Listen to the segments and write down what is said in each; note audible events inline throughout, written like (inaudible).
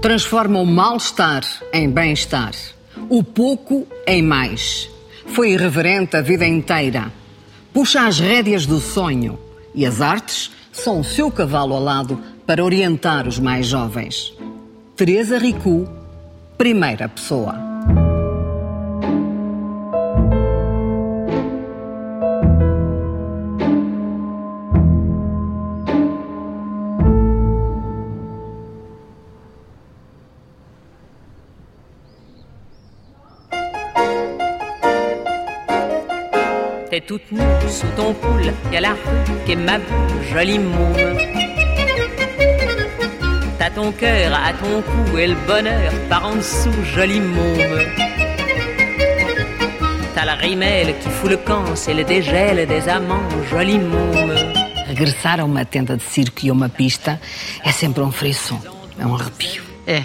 Transforma o mal-estar em bem-estar, o pouco em mais. Foi irreverente a vida inteira. Puxa as rédeas do sonho e as artes são o seu cavalo alado para orientar os mais jovens. Teresa Ricu, primeira pessoa. T'es toute nue sous ton poule, y a la rue qui est ma jolie môme. T'as ton cœur à ton cou et le bonheur par en dessous, jolie môme. T'as la rimelle qui fout le camp, c'est le dégel des amants, jolie môme. Regressar a uma tenda de circo e a uma pista é sempre um frisson, é um arrepio. É,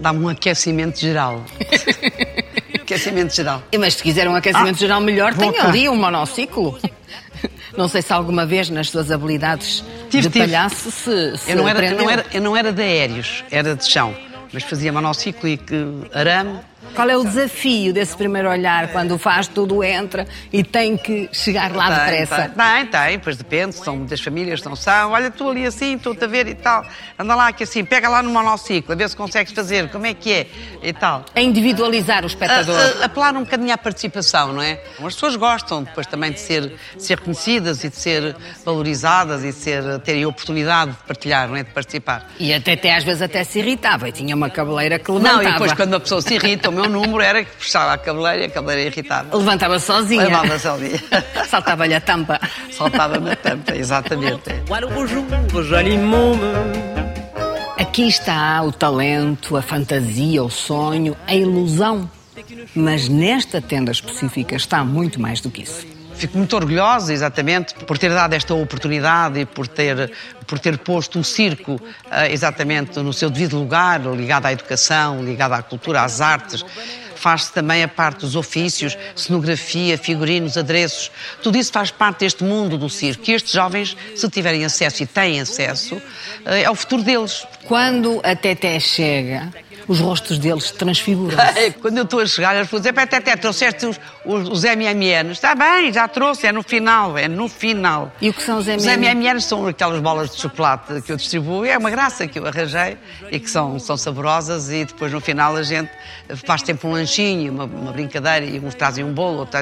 dá-me um aquecimento geral. (laughs) aquecimento geral. Mas se quiser um aquecimento Ah, geral melhor, tem cá. ali um monociclo. Não sei se alguma vez nas suas habilidades Tive, de tive. palhaço se, se Eu não, era, eu, não era, eu não era de aéreos, era de chão. Mas fazia monociclo e que arame. Qual é o desafio desse primeiro olhar quando faz tudo entra e tem que chegar lá depressa? Tem, tem, pois depende, são muitas famílias, não são. Olha, tu ali assim, estou-te a ver e tal. Anda lá que assim, pega lá no monociclo, a ver se consegues fazer, como é que é e tal. A individualizar o espectador. A- a- apelar um bocadinho à participação, não é? As pessoas gostam depois também de ser, de ser reconhecidas e de ser valorizadas e de ser, terem a oportunidade de partilhar, não é? De participar. E até, até às vezes até se irritava e tinha uma cabeleira que levantava. Não, e depois quando a pessoa se irrita, o meu número era que puxava a cabeleira e a cabeleira irritava. Levantava sozinha. Levava sozinha. (laughs) Saltava-lhe a tampa. Saltava na tampa, exatamente. Aqui está o talento, a fantasia, o sonho, a ilusão. Mas nesta tenda específica está muito mais do que isso. Fico muito orgulhosa, exatamente, por ter dado esta oportunidade e por ter, por ter posto o circo ah, exatamente no seu devido lugar, ligado à educação, ligado à cultura, às artes. Faz-se também a parte dos ofícios, cenografia, figurinos, adereços. Tudo isso faz parte deste mundo do circo. E estes jovens, se tiverem acesso e têm acesso, ah, é o futuro deles. Quando a Teté chega, os rostos deles transfiguram-se. É, (laughs) Quando eu estou a chegar, pessoas dizem, "Pá, Teté, trouxeste os, os, os MMNs. Está bem, já trouxe, é no final, é no final. E o que são os Os MMNs? MMNs são aquelas bolas de chocolate que eu distribuo, é uma graça que eu arranjei e que são, são saborosas e depois no final a gente faz sempre um lanchinho, uma, uma brincadeira e uns trazem um bolo, outro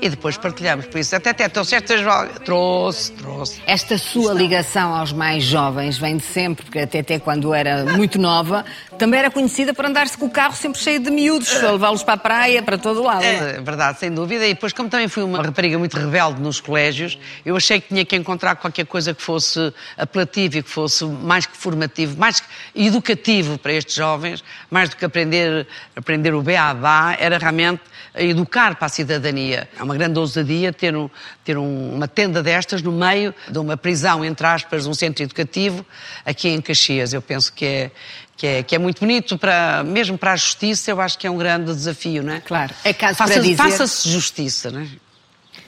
e depois partilhamos. Por isso, até até trouxeste as bolas. Trouxe, trouxe. Esta sua ligação aos mais jovens vem de sempre, porque a Teté, quando era muito nova, também era conhecida por andar-se com o carro sempre cheio de miúdos, a levá-los para a praia, para todo lado. É verdade, sem dúvida. E depois, como também fui uma rapariga muito rebelde nos colégios, eu achei que tinha que encontrar qualquer coisa que fosse apelativo e que fosse mais que formativo, mais que educativo para estes jovens, mais do que aprender, aprender o beabá, era realmente educar para a cidadania. É uma grande ousadia ter, um- ter um- uma tenda destas no meio de uma prisão, entre aspas, um centro educativo, aqui em Caxias. Eu penso que é, que é, que é muito bonito, para, mesmo para a justiça, eu acho que é um grande desafio, não é? Claro. É caso Faça- para dizer- Faça-se justiça, não é?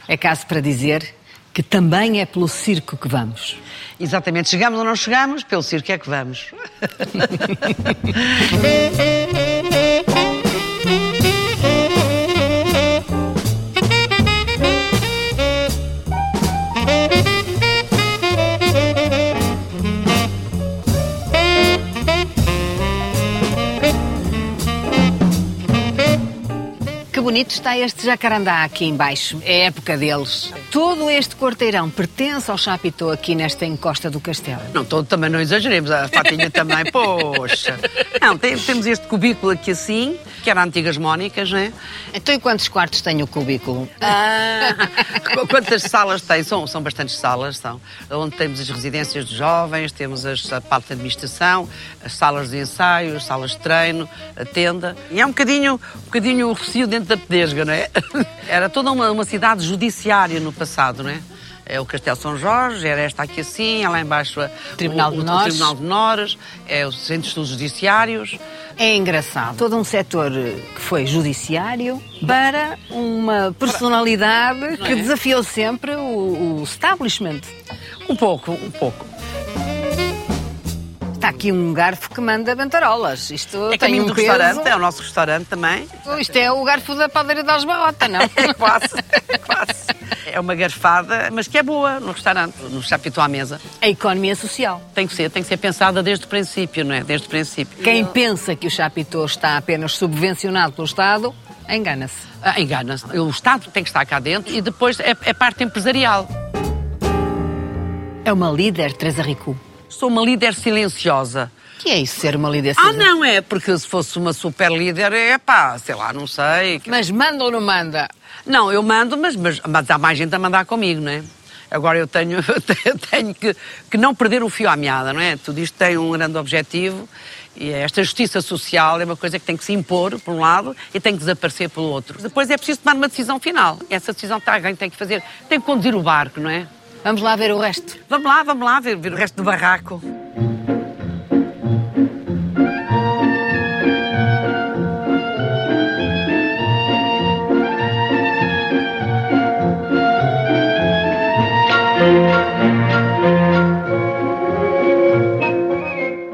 É caso para dizer que também é pelo circo que vamos. Exatamente. Chegamos ou não chegamos, pelo circo é que vamos. (laughs) bonito está este jacarandá aqui embaixo. É época deles. Todo este quarteirão pertence ao Chapitão aqui nesta encosta do castelo. Não, todo também não exageremos, a Fatinha também, poxa. Não, tem- temos este cubículo aqui assim, que era antigas Mónicas, não é? Então e quantos quartos tem o cubículo? Ah, qu- (laughs) quantas salas tem? São, são bastantes salas, são. Onde temos as residências de jovens, temos as, a parte de administração, as salas de ensaio, as salas de treino, a tenda. E é um bocadinho, um bocadinho o recio dentro da pedesga, não é? (laughs) Era toda uma, uma cidade judiciária no passado, não é? É o Castelo São Jorge, era esta aqui assim, é lá embaixo a- Tribunal o, de o, o. Tribunal de Menores, é o Centro de Estudos Judiciários. É engraçado. Todo um setor que foi judiciário para uma personalidade que desafiou sempre o, o establishment. Um pouco, um pouco. Está aqui um garfo que manda bantarolas. Isto É tem um do peso. restaurante, é o nosso restaurante também. Isto é o garfo da padaria das Barrota, não? (laughs) quase, quase. É uma garfada, mas que é boa no restaurante, no chapito à mesa. A economia social. Tem que ser, tem que ser pensada desde o princípio, não é? Desde o princípio. Quem pensa que o Chapitão está apenas subvencionado pelo Estado, engana-se. Ah, Engana-se. O Estado tem que estar cá dentro e depois é, é parte empresarial. É uma líder, Teresa Ricu. Sou uma líder silenciosa. que é isso, ser uma líder? Ah, não é? Porque se fosse uma super líder, é pá, sei lá, não sei. Mas manda ou não manda? Não, eu mando, mas, mas, mas há mais gente a mandar comigo, não é? Agora eu tenho, (laughs) eu tenho que, que não perder o fio à meada, não é? Tudo isto tem um grande objetivo e esta justiça social é uma coisa que tem que se impor, por um lado, e tem que desaparecer pelo outro. Depois é preciso tomar uma decisão final. Essa decisão está, alguém tem que fazer, tem que conduzir o barco, não é? Vamos lá ver o resto. Vamos lá, vamos lá ver, ver o resto do barraco.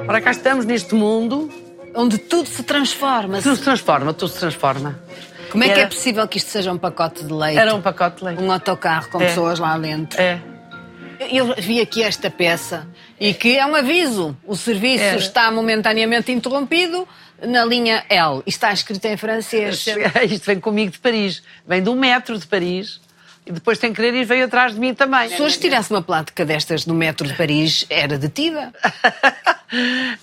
Ora, cá estamos neste mundo, Onde tudo se transforma. tudo se transforma, tudo se transforma. Como é que é Era- possível que isto seja um pacote de leite? Era um pacote de leite. Um autocarro com É. pessoas lá dentro. É. Eu vi aqui esta peça e que é um aviso. O serviço É. está momentaneamente interrompido na linha L. E está escrito em francês. (laughs) Isto vem comigo de Paris. Vem um metro de Paris. E depois, sem querer, ir veio atrás de mim também. Se hoje tirasse uma plática destas no metro de Paris, era detida. (laughs)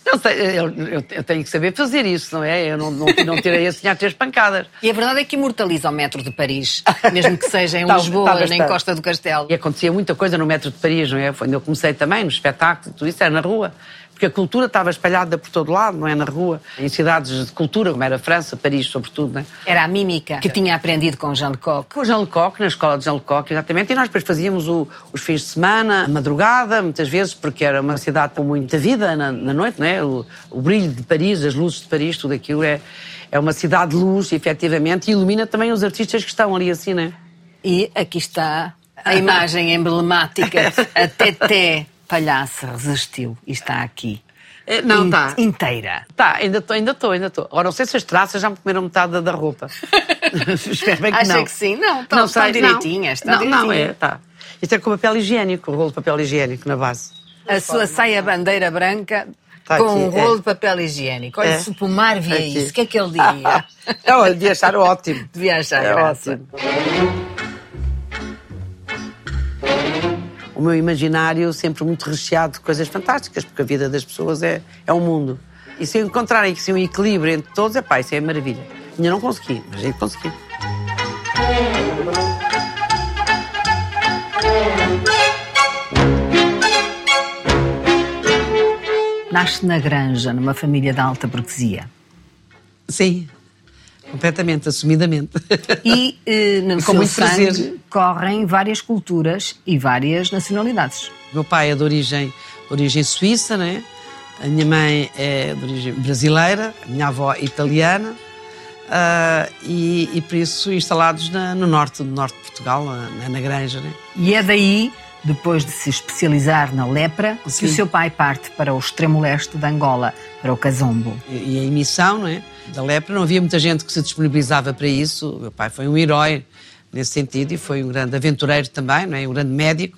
Não sei, eu, eu- eu tenho que saber fazer isso, não é? Eu não, não, não tirei assim a três pancadas. E a verdade é que imortaliza o metro de Paris, mesmo que seja em Tá- Lisboa, tá nem. Costa do Castelo. E acontecia muita coisa no metro de Paris, não é? Foi onde eu comecei também, no espetáculo, tudo isso era na rua. Porque a cultura estava espalhada por todo lado, não é? Na rua. Em cidades de cultura, como era a França, Paris, sobretudo, não é? Era a mímica que tinha aprendido com Jean Lecoq. Com o Jean Lecoq, na escola de Jean Lecoq, exatamente, e nós depois fazíamos o- os fins de semana, a madrugada, muitas vezes, porque era uma cidade com muita vida na, na noite, não é? O, o brilho de Paris, as luzes de Paris, tudo aquilo é, é uma cidade de luz, efetivamente, e ilumina também os artistas que estão ali assim, não é? E aqui está a imagem emblemática. A Teté Palhaça resistiu e está aqui. Eh, Não, está. Inteira. Tá, ainda estou, ainda estou, ainda estou. Agora, não sei se as traças já me comeram metade da- roupa. (laughs) Espero bem que Acha não. que sim? Não, estão- estão sei, direitinhas, estão não, não, é, direitinhas. tá. Isto é com papel higiênico, o rolo de papel higiênico na base. A sua saia bandeira branca Tá com aqui, um rolo é. de papel higiênico. Olha, É. se o Pomar via Aqui. isso, o que é que ele diria? Não, eu devia achar ótimo. Devia achar É ótimo. O meu imaginário sempre muito recheado de coisas fantásticas, porque a vida das pessoas é, é um mundo. E se encontrarem assim, um equilíbrio entre todos, é pá, isso é maravilha. Ainda não consegui, mas aí consegui. Nasce na granja, numa família de alta burguesia. Sim, completamente, assumidamente. E eh, (laughs) no Com seu sangue prazer. correm várias culturas e várias nacionalidades. O meu pai é de origem, de origem suíça, né? A minha mãe é de origem brasileira, a minha avó italiana. ah, e, e por isso instalados na- no norte, no norte de Portugal, na, na Granja, né? E é daí, depois de se especializar na lepra, que Sim. o seu pai parte para o extremo leste de Angola, para o Cazombo. E, e a emissão, não é? Da lepra, não havia muita gente que se disponibilizava para isso. O meu pai foi um herói nesse sentido e foi um grande aventureiro também, não é? Um grande médico,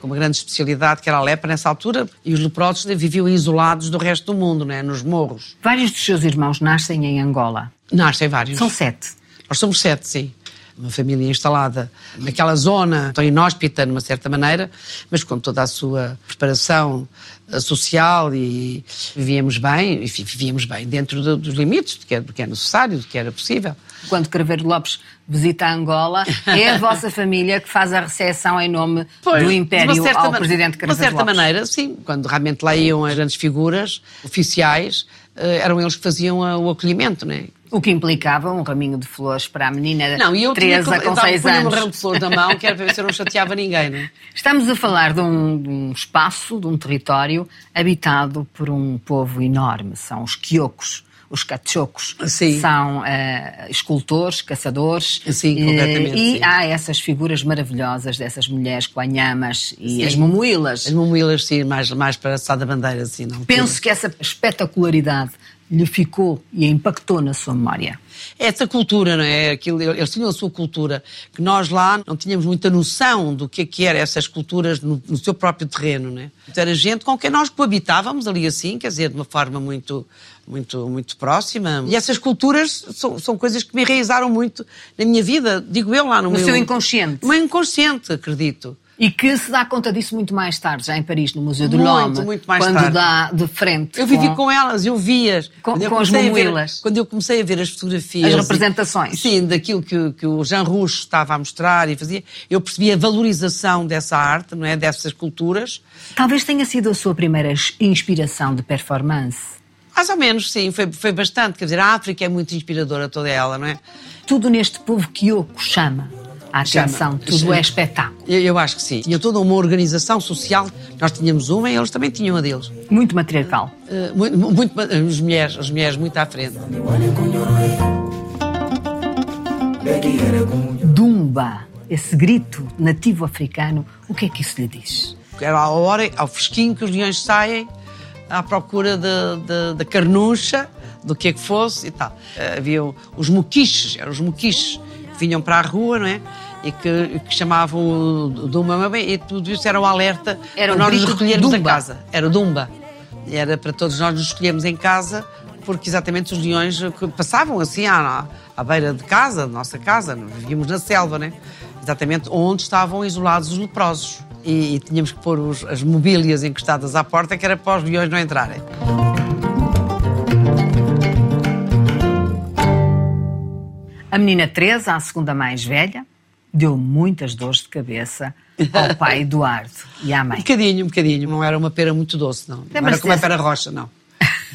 com uma grande especialidade que era a lepra nessa altura. E os leprosos viviam isolados do resto do mundo, não é? Nos morros. Vários dos seus irmãos nascem em Angola. Nascem vários. São sete. Nós somos sete, sim. Uma família instalada naquela zona, tão inóspita, de uma certa maneira, mas com toda a sua preparação eh, social e vivíamos bem, e vi- vivíamos bem dentro do- dos limites do que, é, do que é necessário, do que era possível. Quando Craveiro Lopes visita Angola, é a vossa família que faz a recepção em nome do de Império certa ao Presidente De uma Craveiro certa Lopes. maneira, sim. Quando realmente lá iam as grandes figuras oficiais, eh, eram eles que faziam eh, o acolhimento, não é? O que implicava um raminho de flores para a menina Não, e eu tinha Teresa que- com eu dava- seis punha anos. um ramo de flores na mão, que era para ver se eu não chateava ninguém, não é? Estamos a falar de um, de um espaço, de um território habitado por um povo enorme. São os quiocos. os cachocos Sim. são uh, escultores, caçadores. Sim, completamente, E sim. há essas figuras maravilhosas dessas mulheres com anhamas e Sim. as mamuilas. As mamuilas, sim, mais, mais para a da bandeira, assim, não. Penso que essa espetacularidade lhe ficou e a impactou na sua memória. Essa cultura, não é? Aquilo, eles tinham a sua cultura, que nós lá não tínhamos muita noção do que é que eram essas culturas no, no seu próprio terreno, não é? Era gente com quem nós coabitávamos ali assim, quer dizer, de uma forma muito, muito, muito próxima. E essas culturas são, são coisas que me enraizaram muito na minha vida, digo eu lá no, No meu... seu inconsciente. No meu inconsciente, acredito. E que se dá conta disso muito mais tarde, já em Paris, no Museu do Lomme. muito mais quando tarde. dá de frente. Eu vivi com elas, eu vi-as. Com- eu com as mamuilas. Quando eu comecei a ver as fotografias. As representações. e- sim, daquilo que, que o Jean Rouge estava a mostrar e fazia, eu percebi a valorização dessa arte, não é? Dessas culturas. Talvez tenha sido a sua primeira inspiração de performance. Mais ou menos, sim, foi, foi bastante. Quer dizer, a África é muito inspiradora toda ela, não é? Tudo neste povo Kyoko chama a atenção, Chama. tudo é espetáculo. Eu, eu acho que sim. Tinha toda uma organização social, nós tínhamos uma e eles também tinham a deles. Muito matriarcal. Eh, muito, muito, as, mulheres, as mulheres muito à frente. Dumba, esse grito nativo africano, o que é que isso lhe diz? Era a hora, ao fresquinho, que os leões saem à procura da carnucha, do que é que fosse e tal. Eh, Havia os moquiches, eram os moquiches que vinham para a rua, não é? E que, que chamavam o Dumba, e tudo isso era um alerta Era para nós nos recolhermos Dumba. a casa. Era o Dumba. Era para todos nós nos escolhermos em casa, porque exatamente os leões que passavam assim à, à beira de casa, da nossa casa, vivíamos na selva, né? Exatamente onde estavam isolados os leprosos. E, e tínhamos que pôr os- as mobílias encostadas à porta, que era para os leões não entrarem. A menina Teresa, a segunda mais velha, deu muitas dores de cabeça ao (laughs) pai Eduardo e à Um mãe. bocadinho, um bocadinho. Não era uma pera muito doce, não. Não era como a pera rocha, não.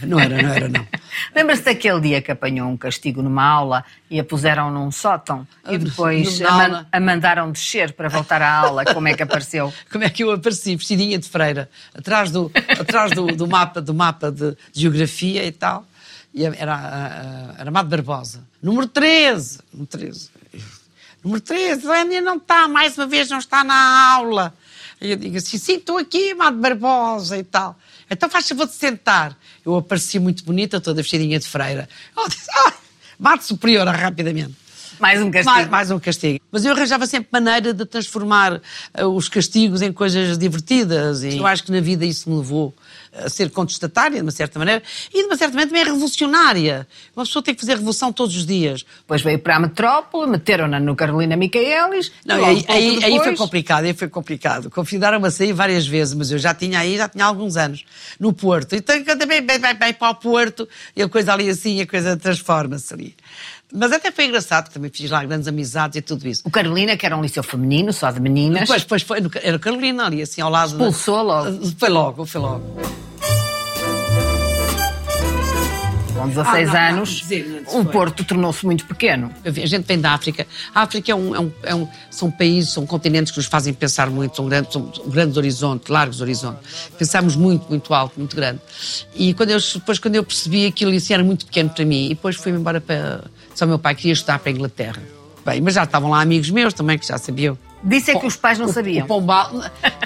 Não era, não era, não. (laughs) Lembra-se daquele dia que apanhou um castigo numa aula e a puseram num sótão e depois Na a, man- a mandaram descer para voltar à aula? Como é que apareceu? (laughs) Como é que eu apareci vestidinha de freira, atrás do, atrás do, do mapa, do mapa de, geografia e tal. E era, a- a- era Amado Barbosa. Número 13. Número 13. Número 13, a Lénia não está, mais uma vez não está na aula. E eu digo assim, sim, estou aqui, Amado Barbosa e tal. Então faz favor de sentar. Eu apareci muito bonita, toda vestidinha de freira. Ela disse, ah, mate superiora rapidamente. Mais um castigo. Mais, mais um castigo. Mas eu arranjava sempre maneira de transformar eh, os castigos em coisas divertidas. E eu acho que na vida isso me levou a ser contestatária, de uma certa maneira, e de uma certa maneira também revolucionária. Uma pessoa tem que fazer revolução todos os dias. Depois veio para a metrópole, meteram-na no Carolina Micaelis. Não, logo aí, pouco aí, aí foi depois- complicado, aí foi complicado. Convidaram-me a sair várias vezes, mas eu já tinha aí, já tinha alguns anos, no Porto. Então, eu também bem, bem, bem para o Porto, e a coisa ali assim, a coisa transforma-se ali. Mas até foi engraçado, também fiz lá grandes amizades e tudo isso. O Carolina, que era um liceu feminino, só de meninas. Depois, depois foi, era Carolina ali, assim, ao lado. da- Expulsou logo. Foi logo, foi logo. Com 16 Ah, não, não, anos, dizer, antes o foi. Porto tornou-se muito pequeno. A gente vem da África. A África é um, é um- é um- são países, são continentes que nos fazem pensar muito, são grandes, são grandes horizontes, largos horizontes. Pensamos muito, muito alto, muito grande. E quando eu, depois, quando eu percebi aquilo, isso era muito pequeno para mim. E depois fui-me embora para. Só meu pai queria estudar para a Inglaterra. Bem, mas já estavam lá amigos meus também que já sabiam. Disse é que os pais não O- sabiam. O Pombal.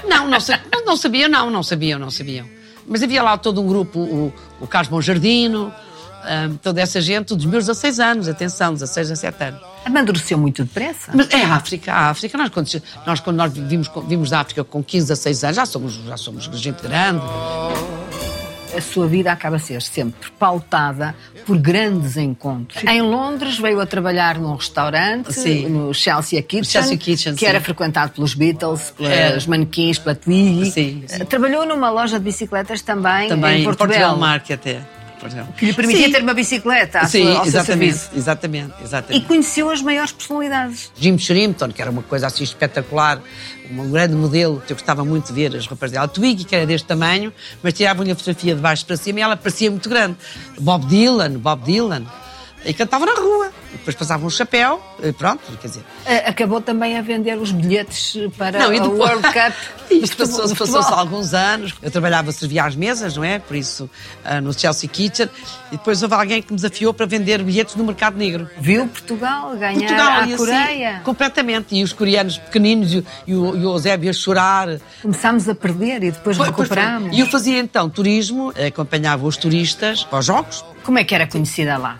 Não, não, não, não sabiam, não, não sabiam, não sabiam. Mas havia lá todo um grupo, o, o Carlos Monjardino, hum, toda essa gente, dos meus 16 anos, atenção, 16, 17 anos. Amadureceu muito depressa. Mas é a África, a África. Nós, quando, nós, quando nós vimos, vimos da África com 15, 16 anos, já somos, já somos gente grande. A sua vida acaba a ser sempre pautada por grandes encontros. Em Londres veio a trabalhar num restaurante, Sim. no Chelsea Kitchen, Chelsea Kitchen, que sim. era frequentado pelos Beatles, pelos Era. manequins, pela Twiggy. Sim, sim. Trabalhou numa loja de bicicletas também, Também em Portugal, Marque até. Que lhe permitia Sim. ter uma bicicleta à Sim, sua, ao seu exatamente, serviço. exatamente, E exatamente. conheceu as maiores personalidades. Jim Shrimpton, que era uma coisa assim espetacular, um grande modelo, que eu gostava muito de ver as roupas dela. Twiggy, que era deste tamanho, mas tiravam-lhe a fotografia de baixo para cima e ela parecia muito grande. Bob Dylan, Bob Dylan. E cantava na rua. E depois passava um chapéu, pronto, quer dizer. A- Acabou também a vender os bilhetes para Não, e depois- World Cup. (laughs) Isto passou-se passou alguns anos. Eu trabalhava, servia às mesas, não é? Por isso, ah, no Chelsea Kitchen. E depois houve alguém que me desafiou para vender bilhetes no mercado negro. Viu Portugal ganhar Portugal a assim, Coreia. completamente. E os coreanos pequeninos e, o- e o, e o Eusébio a chorar. Começámos a perder e depois Foi- pois foi. recuperámos. E eu fazia então turismo, acompanhava os turistas para os jogos. Como é que era conhecida lá?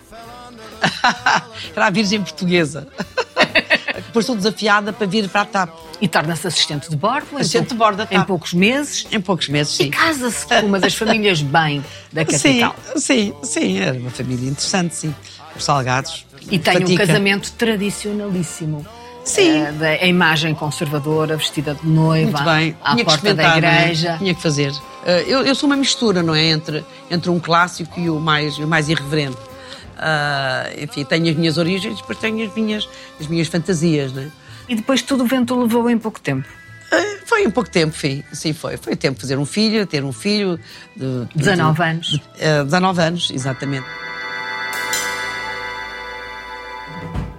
Era a Virgem Portuguesa. (laughs) Depois sou desafiada para vir para a TAP. E torna-se assistente de bordo Assistente de bordo, em poucos meses. Em poucos meses, E sim. casa-se com uma das famílias bem da Sim, capital. sim, sim. Era uma família interessante, sim. Os salgados. E tem um Fatica. casamento tradicionalíssimo. Sim. Eh, da a imagem conservadora, vestida de noiva, Muito bem. à Tinha porta da é? igreja. Tinha que fazer. Eh, eu, eu sou uma mistura, não é? Entre, entre um clássico e o mais, e o mais irreverente. Ah, enfim, tenho as minhas origens, depois tenho as minhas, as minhas fantasias, não é? E depois tudo o vento levou em pouco tempo. Eh, Foi em pouco tempo, sim, sim foi. Foi tempo de fazer um filho, ter um filho. De, de- 19 de- anos. de- eh, 19 anos, exatamente.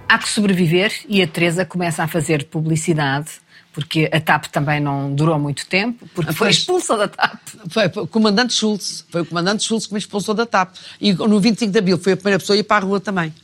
Há que sobreviver e a Teresa começa a fazer publicidade, porque a TAP também não durou muito tempo, porque Ah, foi pois. expulsa da TAP. Foi, foi o comandante Schultz. Foi o comandante Schultz que me expulsou da TAP. E no 25 de Abril foi a primeira pessoa a ir para a rua também.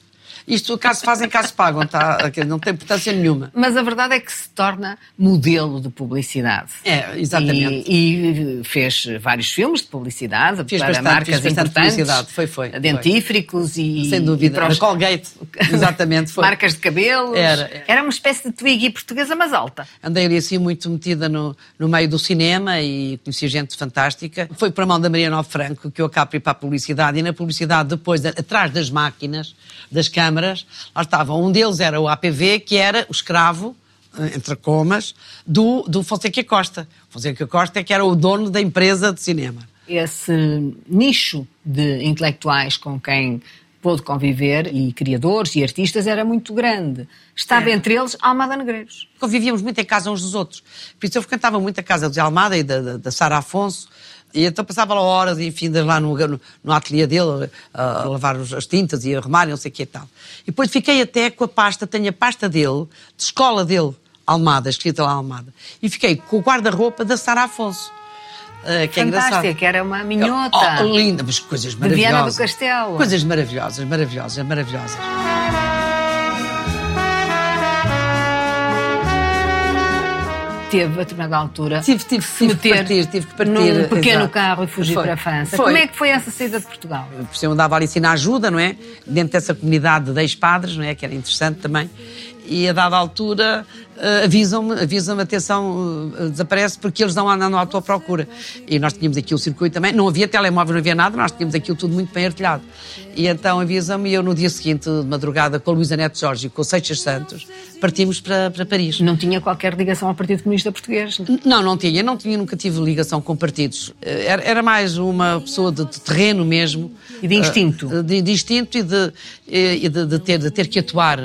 Isto, caso fazem, caso pagam, tá? Não tem importância nenhuma. Mas a verdade é que se torna modelo de publicidade. É, exatamente. E, e fez vários filmes de publicidade Fiz para bastante, marcas fiz importantes, publicidade, foi, foi, foi. dentífricos e Sem e dúvida. para os- A Colgate, (laughs) exatamente. Foi. marcas de cabelos. Era, era. uma espécie de Twiggy portuguesa, mas alta. Andei ali assim muito metida no, no meio do cinema e conheci gente fantástica. Foi para a mão da Maria Nova Franco que eu acabo ir para a publicidade e na publicidade depois, atrás das máquinas, das câmaras, lá estavam. Um deles era o APV, que era o escravo, eh, entre comas, do, do Fonseca Costa. Fonseca Costa é que era o dono da empresa de cinema. Esse nicho de intelectuais com quem pôde conviver e criadores e artistas era muito grande. Estava É. entre eles Almada Negreiros. Convivíamos muito em casa uns dos outros. Por isso eu frequentava muito a casa Zé Almada e da, da, da Sara Afonso. E então passava lá horas, enfim, de lá no, no, no ateliê dele, a, a lavar as tintas e a arrumar e não sei o que e tal. E depois fiquei até com a pasta, tenho a pasta dele, de escola dele, Almada, escrita lá Almada. E fiquei com o guarda-roupa da Sara Afonso. eh, que é. Fantástica, era uma minhota. Oh, linda, mas coisas De maravilhosas. Viana do Castelo. Coisas maravilhosas, maravilhosas, maravilhosas. Teve, a determinada altura, Tive- tive- que se tive que meter partir, tive que partir, num pequeno exato. carro e fugir Foi. para a França. Foi. Como é que foi essa saída de Portugal? eu andava ali na ajuda, não é? Dentro dessa comunidade de ex-padres, não é? Que era interessante também. E a dada altura eh, avisam-me, avisam-me, atenção, eh, desaparece porque eles não andam à tua procura. E nós tínhamos aqui o circuito também, não havia telemóvel, não havia nada, nós tínhamos aquilo tudo muito bem artilhado. E então avisam-me e eu no dia seguinte, de madrugada, com a Luísa Neto Jorge e com o Seixas Santos, partimos para, para Paris. Não tinha qualquer ligação ao Partido Comunista Português. Não, não tinha, não tinha, nunca tive ligação com partidos. Eh, Era, era mais uma pessoa de, de terreno mesmo. E de instinto. De, de instinto e de, e de, de ter, de ter que atuar,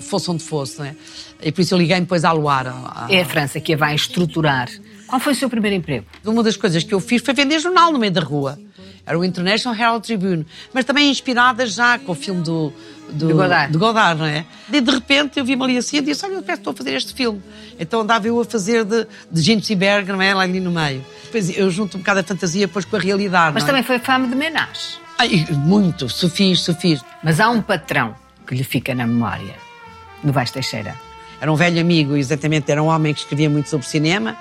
fosse onde fosse, não é? E por isso eu liguei depois à Luar. à- É a França que a vai estruturar. Qual foi o seu primeiro emprego? Uma das coisas que eu fiz foi vender jornal no meio da rua. Era o International Herald Tribune. Mas também inspirada já com o filme do, do, De Godard. de Godard, não é? E de repente eu vi-me ali assim e disse: Olha, eu peço, estou a fazer este filme. Então andava eu a fazer de, de Ginsberg, não é? Lá ali no meio. Depois eu junto um bocado a fantasia depois com a realidade. Mas é? também foi fama de menage. Ai, muito, se fiz, se fiz. Mas há um patrão que lhe fica na memória, no Vais Teixeira. Era um velho amigo, exatamente, era um homem que escrevia muito sobre cinema.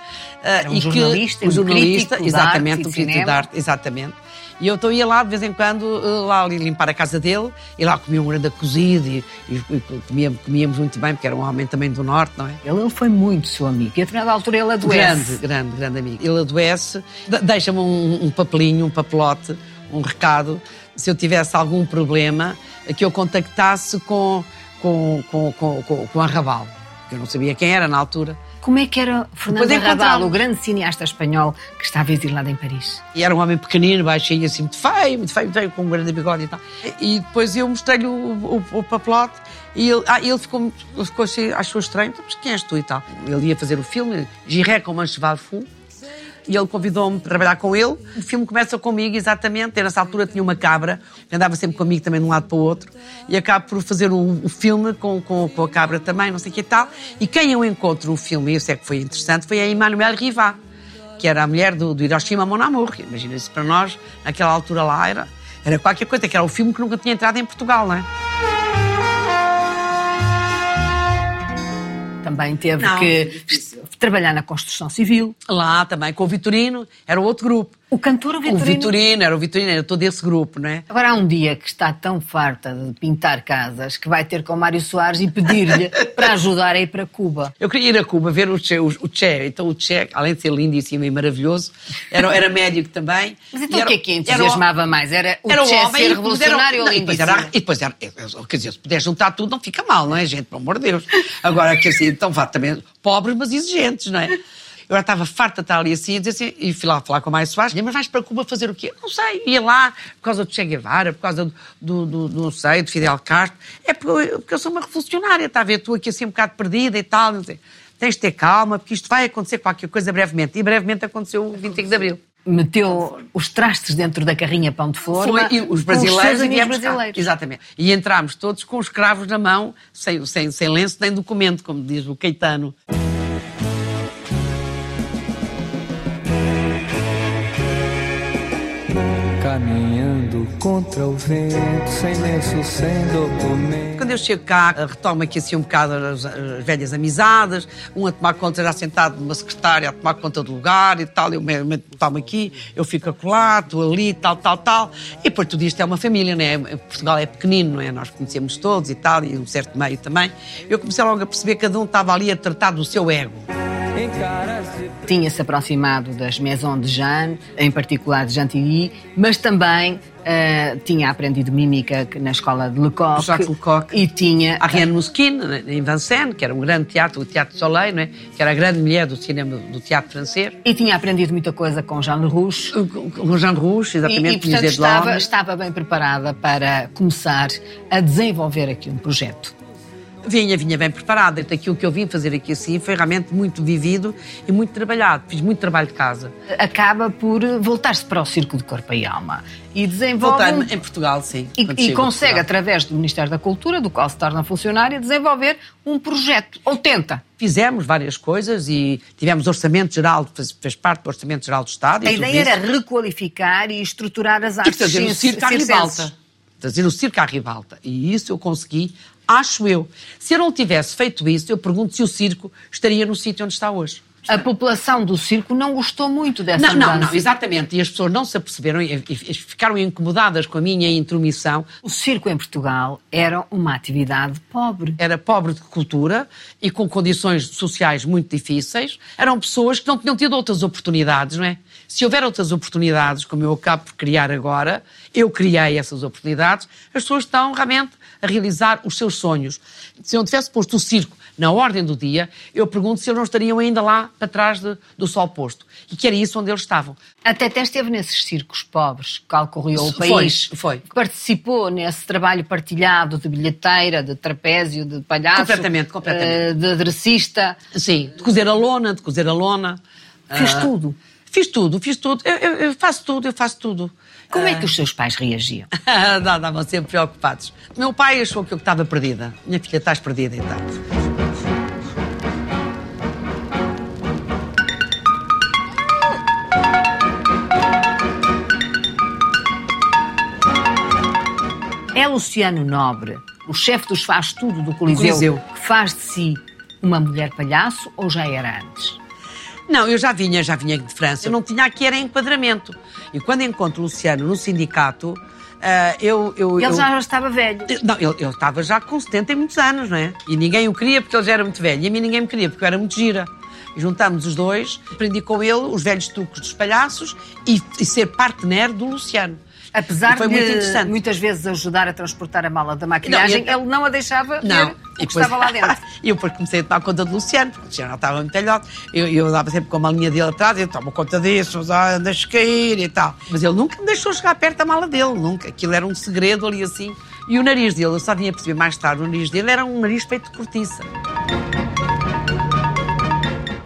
ah, Era um e que- jornalista, um um jornalista, crítico exatamente, e um crítico de arte, exatamente. E eu então ia lá de vez em quando, ah, lá ali limpar a casa dele, e lá comia um grande cozido e, e comíamos, comíamos muito bem, porque era um homem também do norte, não é? Ele, ele foi muito seu amigo. E a determinada altura ele adoece. Grande, grande, grande amigo. Ele adoece, de- deixa-me um, um papelinho, um papelote, um recado, se eu tivesse algum problema, que eu contactasse com, com, com, com, com, com a Raval, que eu não sabia quem era na altura. Como é que era Fernando Arrabal, o grande cineasta espanhol que estava exilado em Paris? E era um homem pequenino, baixinho, assim, muito feio, muito feio, muito feio, com um grande bigode e tal. E depois eu mostrei-lhe o, o, o papelote e ele, ah, ele ficou, ele ficou assim, achou estranho, "Então, mas quem és tu e tal? Ele ia fazer o filme, Giré com Mancheval Fou, e ele convidou-me para trabalhar com ele. O filme começa comigo, exatamente. Eu, nessa altura tinha uma cabra, andava sempre comigo também de um lado para o outro, e acabo por fazer o, o filme com, com, com, a cabra também, não sei o que e tal. E quem eu encontro no filme, isso é que foi interessante, foi a Emmanuelle Rivá, que era a mulher do, do Hiroshima Mon Amour. Imagina isso para nós, naquela altura lá, era, era qualquer coisa, que era o filme que nunca tinha entrado em Portugal, não é? Também teve não, que trabalhar na construção civil. Lá também, com o Vitorino, era outro grupo. O cantor o Vitorino? O Vitorino, era o Vitorino, era todo esse grupo, não é? Agora há um dia que está tão farta de pintar casas que vai ter com o Mário Soares e pedir-lhe (laughs) para ajudar a ir para Cuba. Eu queria ir a Cuba ver o Che, o, o che. Então o Che, além de ser lindíssimo e maravilhoso, era, era médico também. Mas então o que é que entusiasmava era, mais? Era o era Che homem, ser revolucionário ou lindíssimo? E depois era, quer dizer, se puder juntar tudo não fica mal, não é, gente? Pelo amor de Deus. Agora, quer dizer, então vá também, pobres mas exigentes, não é? Eu estava farta de estar ali assim, e, assim, e fui lá falar com a Maia Soares, mas vais para Cuba fazer o quê? Não sei, ia lá por causa do Che Guevara, por causa do, do, do, não sei, do Fidel Castro. É porque eu, porque eu sou uma revolucionária, está a ver? Estou aqui assim um bocado perdida e tal, não sei. Tens de ter calma, porque isto vai acontecer qualquer coisa brevemente. E brevemente aconteceu o 25 de Abril meteu os trastes dentro da carrinha pão de forma. Foi, e os brasileiros os e brasileiros. Exatamente. E entramos todos com os cravos na mão, sem, sem, sem lenço nem documento, como diz o Caetano. Caminhando contra o vento, sem lenço, sem documento. Quando eu chego cá, retomo aqui assim um bocado as, as velhas amizades, um a tomar conta, já sentado numa secretária, a tomar conta do lugar e tal, eu me, tomo aqui, eu fico acolá, estou ali, tal, tal, tal. E depois tudo isto é uma família, não é? Portugal é pequenino, não é? Nós conhecemos todos e tal, e um certo meio também. Eu comecei logo a perceber que cada um estava ali a tratar do seu ego. Tinha-se aproximado das Maisons de Jeanne, em particular de Chantilly, mas também Uh, tinha aprendido mímica na escola de Lecoq. Jacques Lecoq. E tinha... Ariane Mousquin, em Vincennes, que era um grande teatro, o Teatro Soleil, não é? que era a grande mulher do cinema do teatro francês. E tinha aprendido muita coisa com Jean Lerouge. Com Jean Lerouge, exatamente. E, e portanto, estava, estava bem preparada para começar a desenvolver aqui um projeto. Vinha, vinha bem preparada. Aquilo que eu vim fazer aqui assim foi realmente muito vivido e muito trabalhado. Fiz muito trabalho de casa. Acaba por voltar-se para o circo de corpo e alma e desenvolve. Voltar em Portugal, sim. E, e consegue, através do Ministério da Cultura, do qual se torna funcionária, desenvolver um projeto. Ou tenta. Fizemos várias coisas e tivemos orçamento geral, fez, fez parte do orçamento geral do Estado. A ideia era requalificar e estruturar as artes. E fazer o circo à ribalta. Fazer o circo à ribalta. E isso eu consegui Acho eu. Se eu não tivesse feito isso, eu pergunto se o circo estaria no sítio onde está hoje. A população do circo não gostou muito dessa não, mudança. Não, não, exatamente. E as pessoas não se aperceberam e ficaram incomodadas com a minha intromissão. O circo em Portugal era uma atividade pobre. Era pobre de cultura e com condições sociais muito difíceis. Eram pessoas que não tinham tido outras oportunidades, não é? Se houver outras oportunidades, como eu acabo por criar agora, eu criei essas oportunidades, as pessoas estão realmente a realizar os seus sonhos. Se eu tivesse posto o circo na ordem do dia, eu pergunto se eles não estariam ainda lá para trás de, do sol posto. E que era isso onde eles estavam. Até até esteve nesses circos pobres que calcorreou o país. Foi, foi. Participou nesse trabalho partilhado de bilheteira, de trapézio, de palhaço. Completamente, completamente. Uh, de adressista. Sim, de cozer a lona, de cozer a lona. Fez uh, tudo. Fiz tudo, fiz tudo. Eu, eu, eu, faço tudo, eu faço tudo. Como é que os seus pais reagiam? (laughs) Estavam sempre preocupados. Meu pai achou que eu estava perdida. Minha filha, estás perdida então. É Luciano Nobre, o chefe dos faz tudo do Coliseu, Coliseu, que faz de si uma mulher palhaço ou já era antes? Não, eu já vinha, já vinha de França. Eu não tinha aqui, era enquadramento. E quando encontro o Luciano no sindicato, uh, eu, eu, Ele eu... já estava velho. Não, ele, ele estava já com 70 e muitos anos, não é? E ninguém o queria porque ele já era muito velho. E a mim ninguém me queria porque eu era muito gira. E juntámos os dois, aprendi com ele os velhos truques dos palhaços e, e ser partner do Luciano. Apesar de muitas vezes ajudar a transportar a mala da maquilhagem, não, ele não a deixava não. ver o que estava lá dentro. (laughs) E eu depois comecei a tomar conta do Luciano, porque o Luciano estava muito velhote. Eu, eu dava sempre com a malinha dele atrás, eu tomo conta disso, ah, deixa cair e tal. Mas ele nunca me deixou chegar perto da mala dele, nunca. Aquilo era um segredo ali assim. E o nariz dele, eu só vinha perceber mais tarde, o nariz dele era um nariz feito de cortiça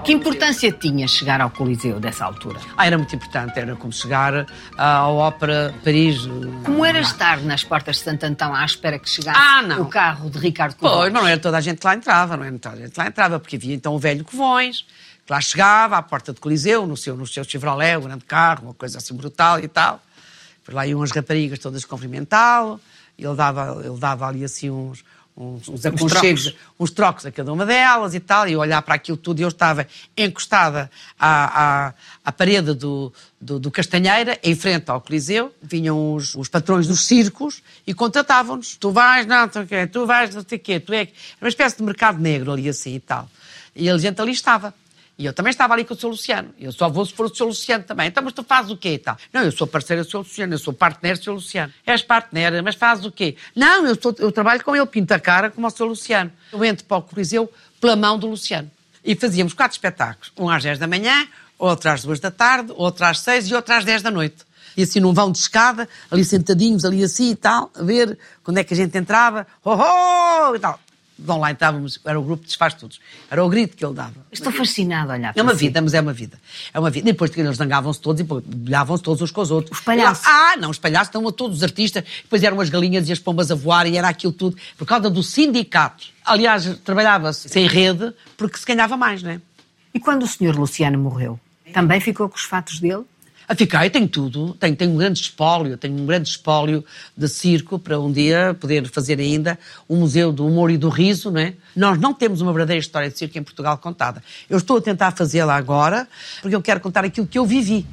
Que importância tinha chegar ao Coliseu dessa altura? Ah, era muito importante, era como chegar à Ópera de Paris. Como era estar nas portas de Santo Antão à espera que chegasse Ah, não. o carro de Ricardo Pois, Covões? mas não era toda a gente que lá entrava, não era toda a gente que lá entrava, porque havia então o velho Covões, que lá chegava à porta do Coliseu, no seu, no seu Chevrolet, um grande carro, uma coisa assim brutal e tal. Por lá iam as raparigas todas cumprimentá-lo, ele dava, ele dava ali assim uns, uns, uns aconchegos, trocos. uns trocos a cada uma delas e tal, e olhar para aquilo tudo, e eu estava encostada à, à, à parede do, do, do Castanheira, em frente ao Coliseu, vinham os, os patrões dos circos e contratavam-nos. Tu vais, não, tu, quê? tu vais, não sei o quê, tu é... que-" Era uma espécie de mercado negro ali assim e tal. E a gente ali estava. E eu também estava ali com o Sr. Luciano. Eu só vou se for o Sr. Luciano também. Então, mas tu fazes o quê e tal? Não, eu sou parceira do Sr. Luciano, eu sou partner do Sr. Luciano. És partner, mas fazes o quê? Não, eu, sou- eu trabalho com ele, pinto a cara como o Sr. Luciano. Eu entro para o Coliseu pela mão do Luciano. E fazíamos quatro espetáculos. Um às 10 da manhã, outro às 2 da tarde, outro às 6 e outro às 10 da noite. E assim num vão de escada, ali sentadinhos, ali assim e tal, a ver quando é que a gente entrava, oh, e tal. Vão lá entrávamos, era o grupo de desfaz todos. Era o grito que ele dava. Estou fascinada a olhar É para uma si. vida, mas é uma vida. É uma vida. E depois eles zangavam-se todos e olhavam-se todos uns com os outros. Os palhaços. Ah, não, os palhaços estão a todos os artistas. Depois eram as galinhas e as pombas a voar e era aquilo tudo. Por causa do sindicato. Aliás, trabalhava-se sem rede porque se ganhava mais, não é? E quando o Sr. Luciano morreu, também ficou com os fatos dele? A ficar, tenho tudo. Tenho, tenho um grande espólio, tenho um grande espólio de circo para um dia poder fazer ainda um museu do humor e do riso, não é? Nós não temos uma verdadeira história de circo em Portugal contada. Eu estou a tentar fazê-la agora porque eu quero contar aquilo que eu vivi.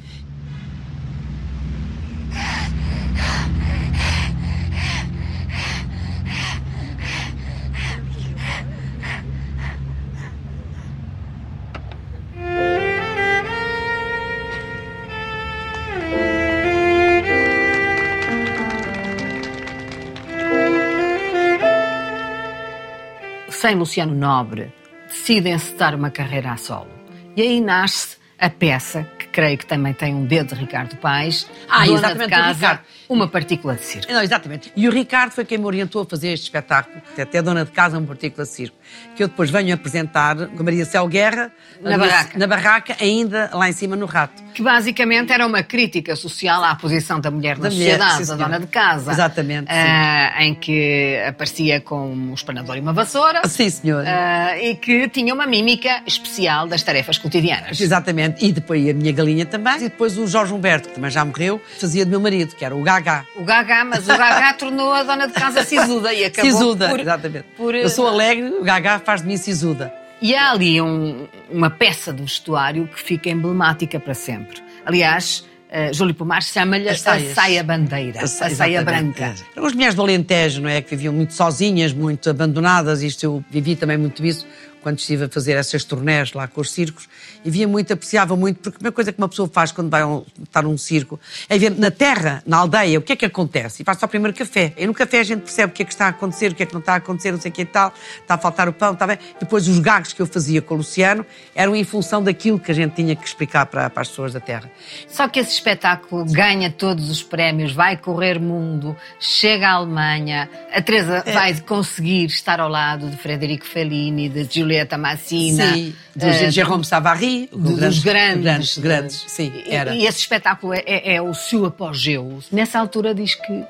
Sem Luciano Nobre, decide encetar uma carreira a solo. E aí nasce a peça, que creio que também tem um dedo de Ricardo Paes, Ah, Dona exatamente, de Casa, Ricardo. uma partícula de circo. Não, exatamente. E o Ricardo foi quem me orientou a fazer este espetáculo, até dona de casa, um partícula de circo, que eu depois venho apresentar com Maria Céu Guerra, Na barraca. na barraca, ainda lá em cima no rato. Que basicamente era uma crítica social à posição da mulher na Da mulher, sociedade, sim, da dona de casa. Exatamente, ah, em que aparecia com um espanador e uma vassoura. Sim, senhora. ah, e que tinha uma mímica especial das tarefas cotidianas. Exatamente. E depois a minha galinha também. E depois o Jorge Humberto, que também já morreu, fazia de meu marido, que era o Gagá. O Gagá, mas o Gagá (laughs) tornou a dona de casa sisuda e acabou Sisuda, por... exatamente. por- Eu sou alegre, o Gagá faz de mim sisuda. E há ali um- uma peça do vestuário que fica emblemática para sempre. Aliás, uh, Júlio Pomar chama-lhe a saia bandeira, a saia Exatamente. branca. É. As mulheres do Alentejo, não é? Que viviam muito sozinhas, muito abandonadas. Isto eu vivi também muito isso quando estive a fazer essas turnés lá com os circos. E via muito, apreciava muito, porque a primeira coisa que uma pessoa faz quando vai um- estar num circo é ver na terra, na aldeia, o que é que acontece. E faz só o primeiro café. E no café a gente percebe o que é que está a acontecer, o que é que não está a acontecer, não sei o que e tal. Está a faltar o pão, está bem. Depois os gagos que eu fazia com o Luciano eram em função daquilo que a gente tinha que explicar para, para as pessoas da terra. Só que esse espetáculo ganha todos os prémios, vai correr mundo, chega à Alemanha. A Teresa É. vai conseguir estar ao lado de Frederico Fellini, de Giulietta Massina, Sim, do eh, Jérôme Savary, do- dos grandes. grandes, grandes, sim, E- era. E, esse espetáculo é, é- é o seu apogeu. Nessa altura diz que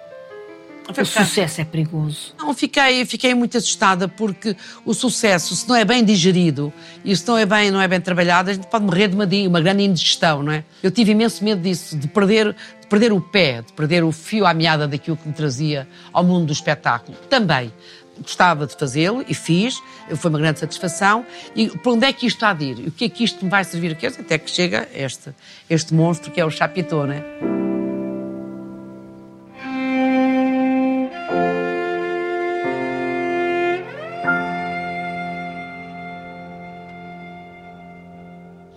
o sucesso é perigoso. Não, fiquei, fiquei muito assustada porque o sucesso, se não é bem digerido e se não é bem, não é bem trabalhado, a gente pode morrer de uma, uma grande indigestão, não é? Eu tive imenso medo disso, de perder, de perder o pé, de perder o fio à meada daquilo que me trazia ao mundo do espetáculo. Também gostava de fazê-lo e fiz, foi uma grande satisfação. E para onde é que isto há de ir? O que é que isto me vai servir aqui? Até que chega este, este monstro que é o Chapitão, não é?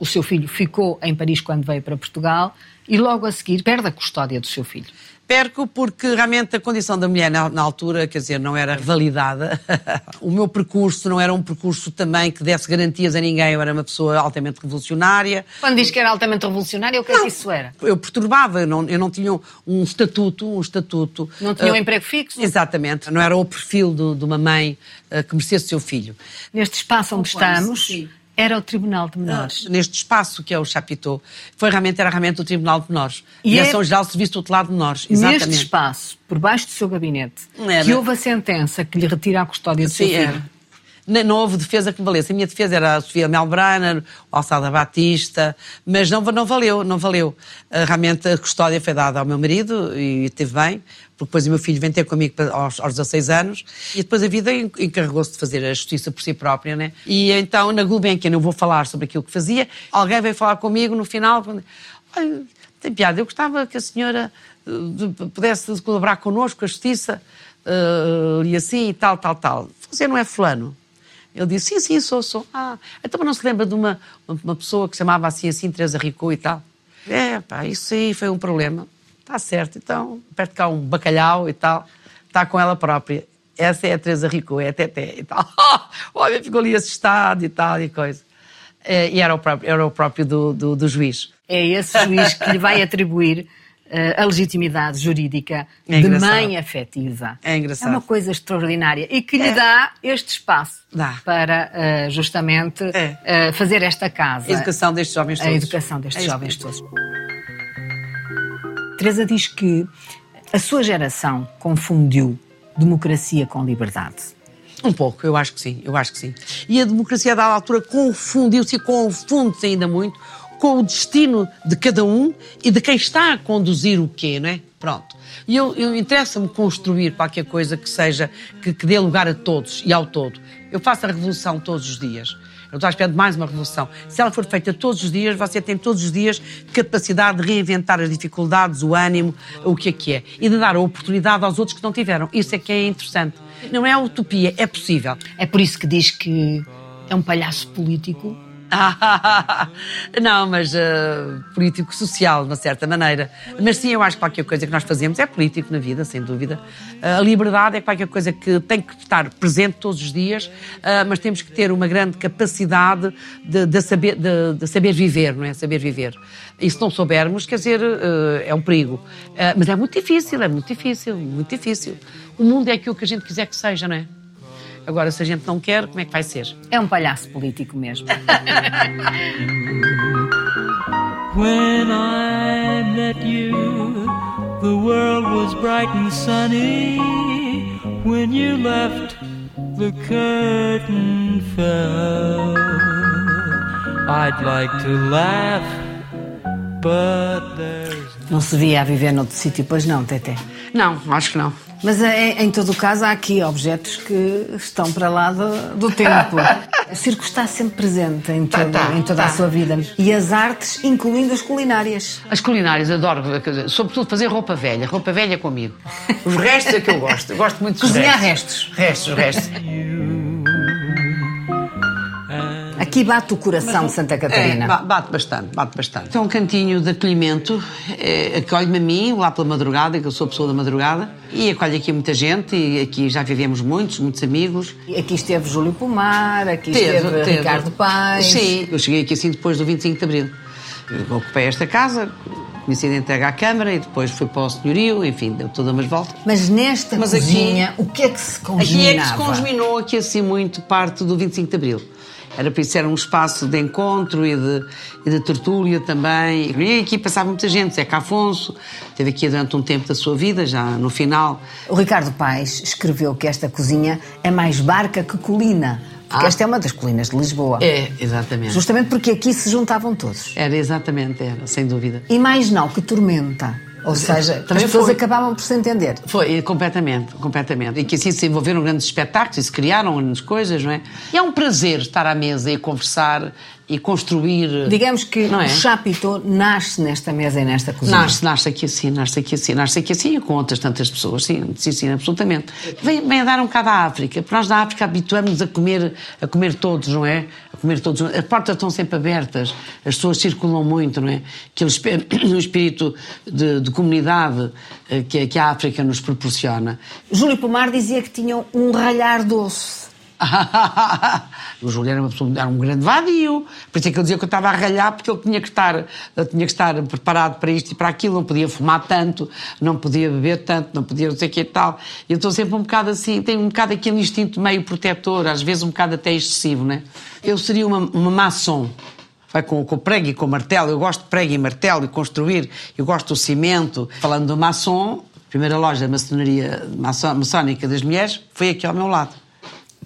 O seu filho ficou em Paris quando veio para Portugal e logo a seguir perde a custódia do seu filho. Perco porque realmente a condição da mulher na, na altura, quer dizer, não era validada. (laughs) o meu percurso não era um percurso também que desse garantias a ninguém. Eu era uma pessoa altamente revolucionária. Quando diz que era altamente revolucionário, o que é que isso era? Eu perturbava, eu não, eu não tinha um estatuto, um estatuto. Não tinha um eh, emprego fixo? Exatamente. Não era o perfil do- de uma mãe eh, que merecesse seu filho. Neste espaço onde estamos, sim. Era o Tribunal de Menores. Neste espaço que é o Chapitão, foi realmente, era realmente o Tribunal de Menores. E Direção é- Geral de Serviço Tutelar de Menores. Exatamente. Neste espaço, por baixo do seu gabinete, Era. que houve a sentença que lhe retira a custódia do seu Sim, filho. era. Não houve defesa que valesse. A minha defesa era a Sofia Melbrenner, o Alçada Batista, mas não, não valeu, não valeu. Ah, Realmente a custódia foi dada ao meu marido e esteve bem, porque depois o meu filho vem ter comigo aos, aos 16 anos e depois a vida en- encarregou-se de fazer a justiça por si própria, né? E então na Gulbenkian eu vou falar sobre aquilo que fazia, alguém veio falar comigo no final, olha, tem piada, eu gostava que a senhora eh, de- pudesse colaborar connosco, a justiça, eh, e assim e tal, tal, tal. Você não é fulano? Ele disse, sim, sim, sou, sou. Ah, então não se lembra de uma, uma pessoa que se chamava assim, assim, Teresa Rico e tal? É, pá, isso aí foi um problema. Está certo, então, perto cá um bacalhau e tal, está com ela própria. Essa é a Teresa Rico, é a Teté e tal. (laughs) Olha, ficou ali assustado e tal e coisa. Eh, E era o próprio, era o próprio do, do, do juiz. É esse juiz que lhe vai atribuir a legitimidade jurídica É de mãe afetiva. É engraçado. É uma coisa extraordinária e que lhe dá este espaço Dá. para eh, justamente É. eh, fazer esta casa. A educação destes jovens A todos. educação destes É jovens todos. Teresa diz que a sua geração confundiu democracia com liberdade. Um pouco, eu acho que sim, eu acho que sim. E a democracia, a dada altura, confundiu-se e confunde-se ainda muito com o destino de cada um e de quem está a conduzir o quê, não é? Pronto. E eu, eu interessa-me construir qualquer coisa que seja, que, que dê lugar a todos e ao todo. Eu faço a revolução todos os dias. Eu estou à espera de mais uma revolução. Se ela for feita todos os dias, você tem todos os dias capacidade de reinventar as dificuldades, o ânimo, o que é que é. E de dar a oportunidade aos outros que não tiveram. Isso é que é interessante. Não é utopia, é possível. É por isso que diz que é um palhaço político. (laughs) não, mas uh, político social, de certa maneira. Mas sim, eu acho que qualquer coisa que nós fazemos é político na vida, sem dúvida. Uh, a liberdade é qualquer coisa que tem que estar presente todos os dias, uh, mas temos que ter uma grande capacidade de, de saber, de, de saber viver, não é? Saber viver. E se não soubermos, quer dizer, é um perigo. Mas é muito difícil, é muito difícil, muito difícil. O mundo é aquilo que a gente quiser que seja, não é? Agora, se a gente não quer, como é que vai ser? É um palhaço político mesmo. (laughs) When I met you, the world was bright and sunny. When you left, the curtain fell. I'd like to laugh, but there's Não se via a viver noutro sítio, pois não, Tete. Não, acho que não. Mas é, em todo o caso há aqui objetos que estão para lá do, do tempo. (laughs) O circo está sempre presente em, Tá, todo- tá, em toda a tá. sua vida. E as artes, incluindo as culinárias. As culinárias, adoro, sobretudo fazer roupa velha. Roupa velha comigo. Os restos é que eu gosto. Eu gosto muito dos Cozinhar restos. restos. Restos, restos. (laughs) Aqui bate o coração de Santa É, Catarina. ba- bate bastante, bate bastante. É um cantinho de acolhimento, é, acolhe-me a mim, lá pela madrugada, que eu sou pessoa da madrugada, e acolhe aqui muita gente, e aqui já vivemos muitos, muitos amigos. Aqui esteve Júlio Pomar, aqui esteve, Ricardo Paes. Sim, eu cheguei aqui assim depois do 25 de Abril. Eu ocupei esta casa, sido entregue à Câmara e depois fui para o senhorio, enfim, deu todas umas voltas. Mas nesta Mas aqui- cozinha, o que é que se Aqui congeminava? é que se congeminou aqui assim muito parte do 25 de Abril. Era para isso, era um espaço de encontro e de, e de tertúlia também. E aqui passava muita gente. Zeca Afonso esteve aqui durante um tempo da sua vida, já no final. O Ricardo Paes escreveu que esta cozinha é mais barca que colina. Porque Ah. esta é uma das colinas de Lisboa. É, exatamente. Justamente porque aqui se juntavam todos. Era exatamente, era, sem dúvida. E mais não, que tormenta. Ou seja, Também as pessoas foi. acabavam por se entender. Foi, completamente, completamente. E que assim se envolveram grandes espetáculos e se criaram grandes coisas, não é? E é um prazer estar à mesa e conversar e construir. Digamos que Não é? o Chapitão nasce nesta mesa e nesta cozinha. Nasce, nasce aqui assim, nasce aqui assim, nasce aqui assim e com outras tantas pessoas, sim, sim, sim, absolutamente. Vem, vem a dar um bocado à África, porque nós na África habituamos a comer, a comer todos, não é? A comer todos. As portas estão sempre abertas, as pessoas circulam muito, não é? Aquele (coughs) espírito de, de comunidade eh, que, que a África nos proporciona. Júlio Pomar dizia que tinham um ralhar doce. (laughs) o Júlio era, pessoa, era um grande vadio. Por isso é que eu dizia que eu estava a ralhar, porque ele tinha que, estar, tinha que estar preparado para isto e para aquilo, não podia fumar tanto, não podia beber tanto, não podia não sei o que e tal. Eu estou sempre um bocado assim, tenho um bocado aquele instinto meio protetor, às vezes um bocado até excessivo, né? Eu seria uma, uma maçom vai com, com prego e com martelo. Eu gosto de prego e martelo e construir. Eu gosto do cimento. Falando do maçom, a primeira loja de maçonaria maçónica das mulheres foi aqui ao meu lado.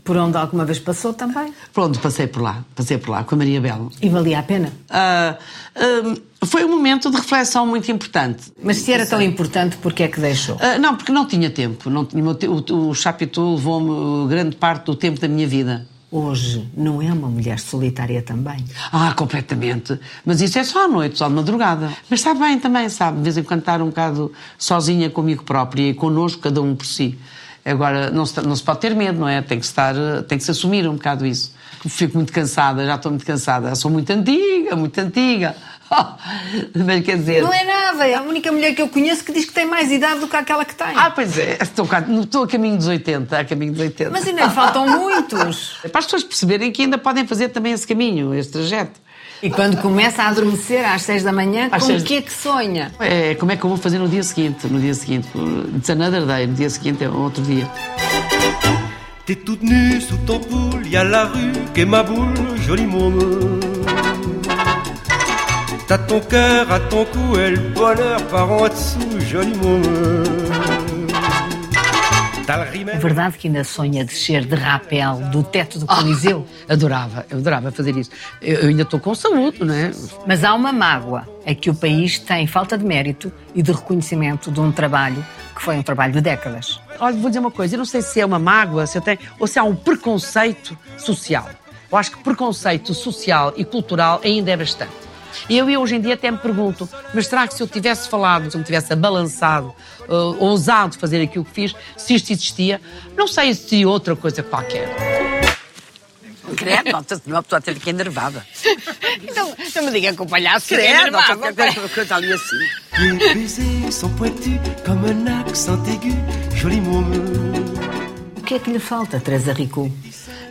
Por onde alguma vez passou também? Por onde passei por lá, passei por lá, com a Maria Bela. E valia a pena? Uh, uh, foi um momento de reflexão muito importante. Mas se era tão importante, porquê é que deixou? Uh, não, porque não tinha tempo. Não tinha, o, o Chapitou levou-me grande parte do tempo da minha vida hoje não é uma mulher solitária também? Ah, completamente. Mas isso é só à noite, só de madrugada. Mas está bem também, sabe? De vez em quando estar um bocado sozinha comigo própria e connosco, cada um por si. Agora, não se, não se pode ter medo, não é? Tem que, estar, tem que se assumir um bocado isso. Fico muito cansada, já estou muito cansada. sou muito antiga, muito antiga. (laughs) Mas quer dizer. Não é nada, é a única mulher que eu conheço que diz que tem mais idade do que aquela que tem. Ah, pois é, estou, estou a caminho dos 80, a caminho dos 80. Mas ainda faltam muitos. (laughs) É para as pessoas perceberem que ainda podem fazer também esse caminho, esse trajeto. E quando começa a adormecer às seis da manhã, às com o que é que sonha? É, como é que eu vou fazer no dia seguinte? No dia seguinte, it's another day, no dia seguinte é outro dia. T'es toute nue sous ton poule, y a la rue, que ma boule, joli môme. T'as ton cœur à ton cou et le bonheur par en dessous, joli môme. É verdade que ainda sonha descer de rapel do teto do Coliseu? Ah, adorava, eu adorava fazer isso. Eu, eu ainda estou com saúde, não é? Mas há uma mágoa, é que o país tem falta de mérito e de reconhecimento de um trabalho que foi um trabalho de décadas. Olha, vou dizer uma coisa, eu não sei se é uma mágoa, se eu tenho, ou se há um preconceito social. Eu acho que preconceito social e cultural ainda é bastante. E eu hoje em dia até me pergunto, mas será que se eu tivesse falado, se eu me tivesse abalançado, uh, ousado fazer aquilo que fiz, se isto existia, não sei se outra coisa qualquer. Credo, nota-se uma pessoa até fica enervada. (laughs) Então, não me diga que o palhaço fica enervado. Credo, está ali assim. Les baisers sont pointus comme un accent aigu, joli O que é que lhe falta, Teresa Rico?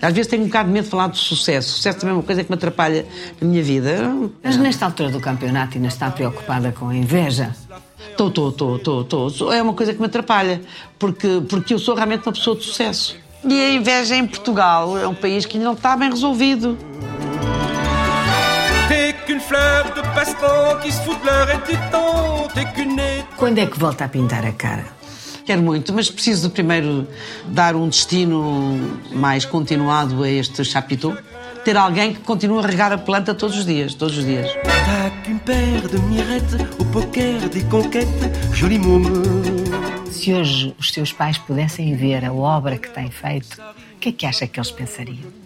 Às vezes tenho um bocado de medo de falar de sucesso. Sucesso também é uma coisa que me atrapalha na minha vida. Mas nesta altura do campeonato ainda está preocupada com a inveja? Estou, estou, estou, estou, estou. É uma coisa que me atrapalha, porque, porque eu sou realmente uma pessoa de sucesso. E a inveja em Portugal é um país que não está bem resolvido. Quando é que volta a pintar a cara? Quero muito, mas preciso primeiro dar um destino mais continuado a este chapiteau. Ter alguém que continue a regar a planta todos os dias, todos os dias. Se hoje os teus pais pudessem ver a obra que têm feito, o que é que acha que eles pensariam?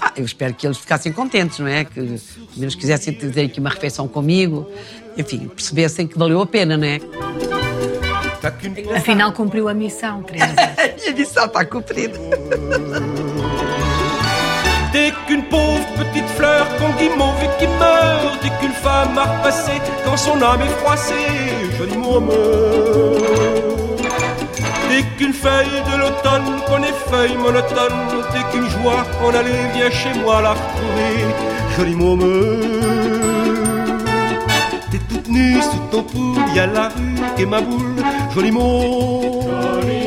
Ah, eu espero que eles ficassem contentes, não é? Que pelo menos quisessem ter aqui uma refeição comigo. Enfim, percebessem que valeu a pena, não é? Afinal, cumpriu a missão, Teresa. (laughs) a missão está cumprida. Dès qu'une pauvre petite fleur qu'on guimauve et qui meurt, dès qu'une femme a repassé quand son âme est froissée, joli môme. Dès qu'une feuille de l'automne qu'on est feuille monotone, dès qu'une joie qu'on allait, viens chez moi la retrouver, môme. T'es nue sous ton pouls, y a la rue est ma boule, joli mot.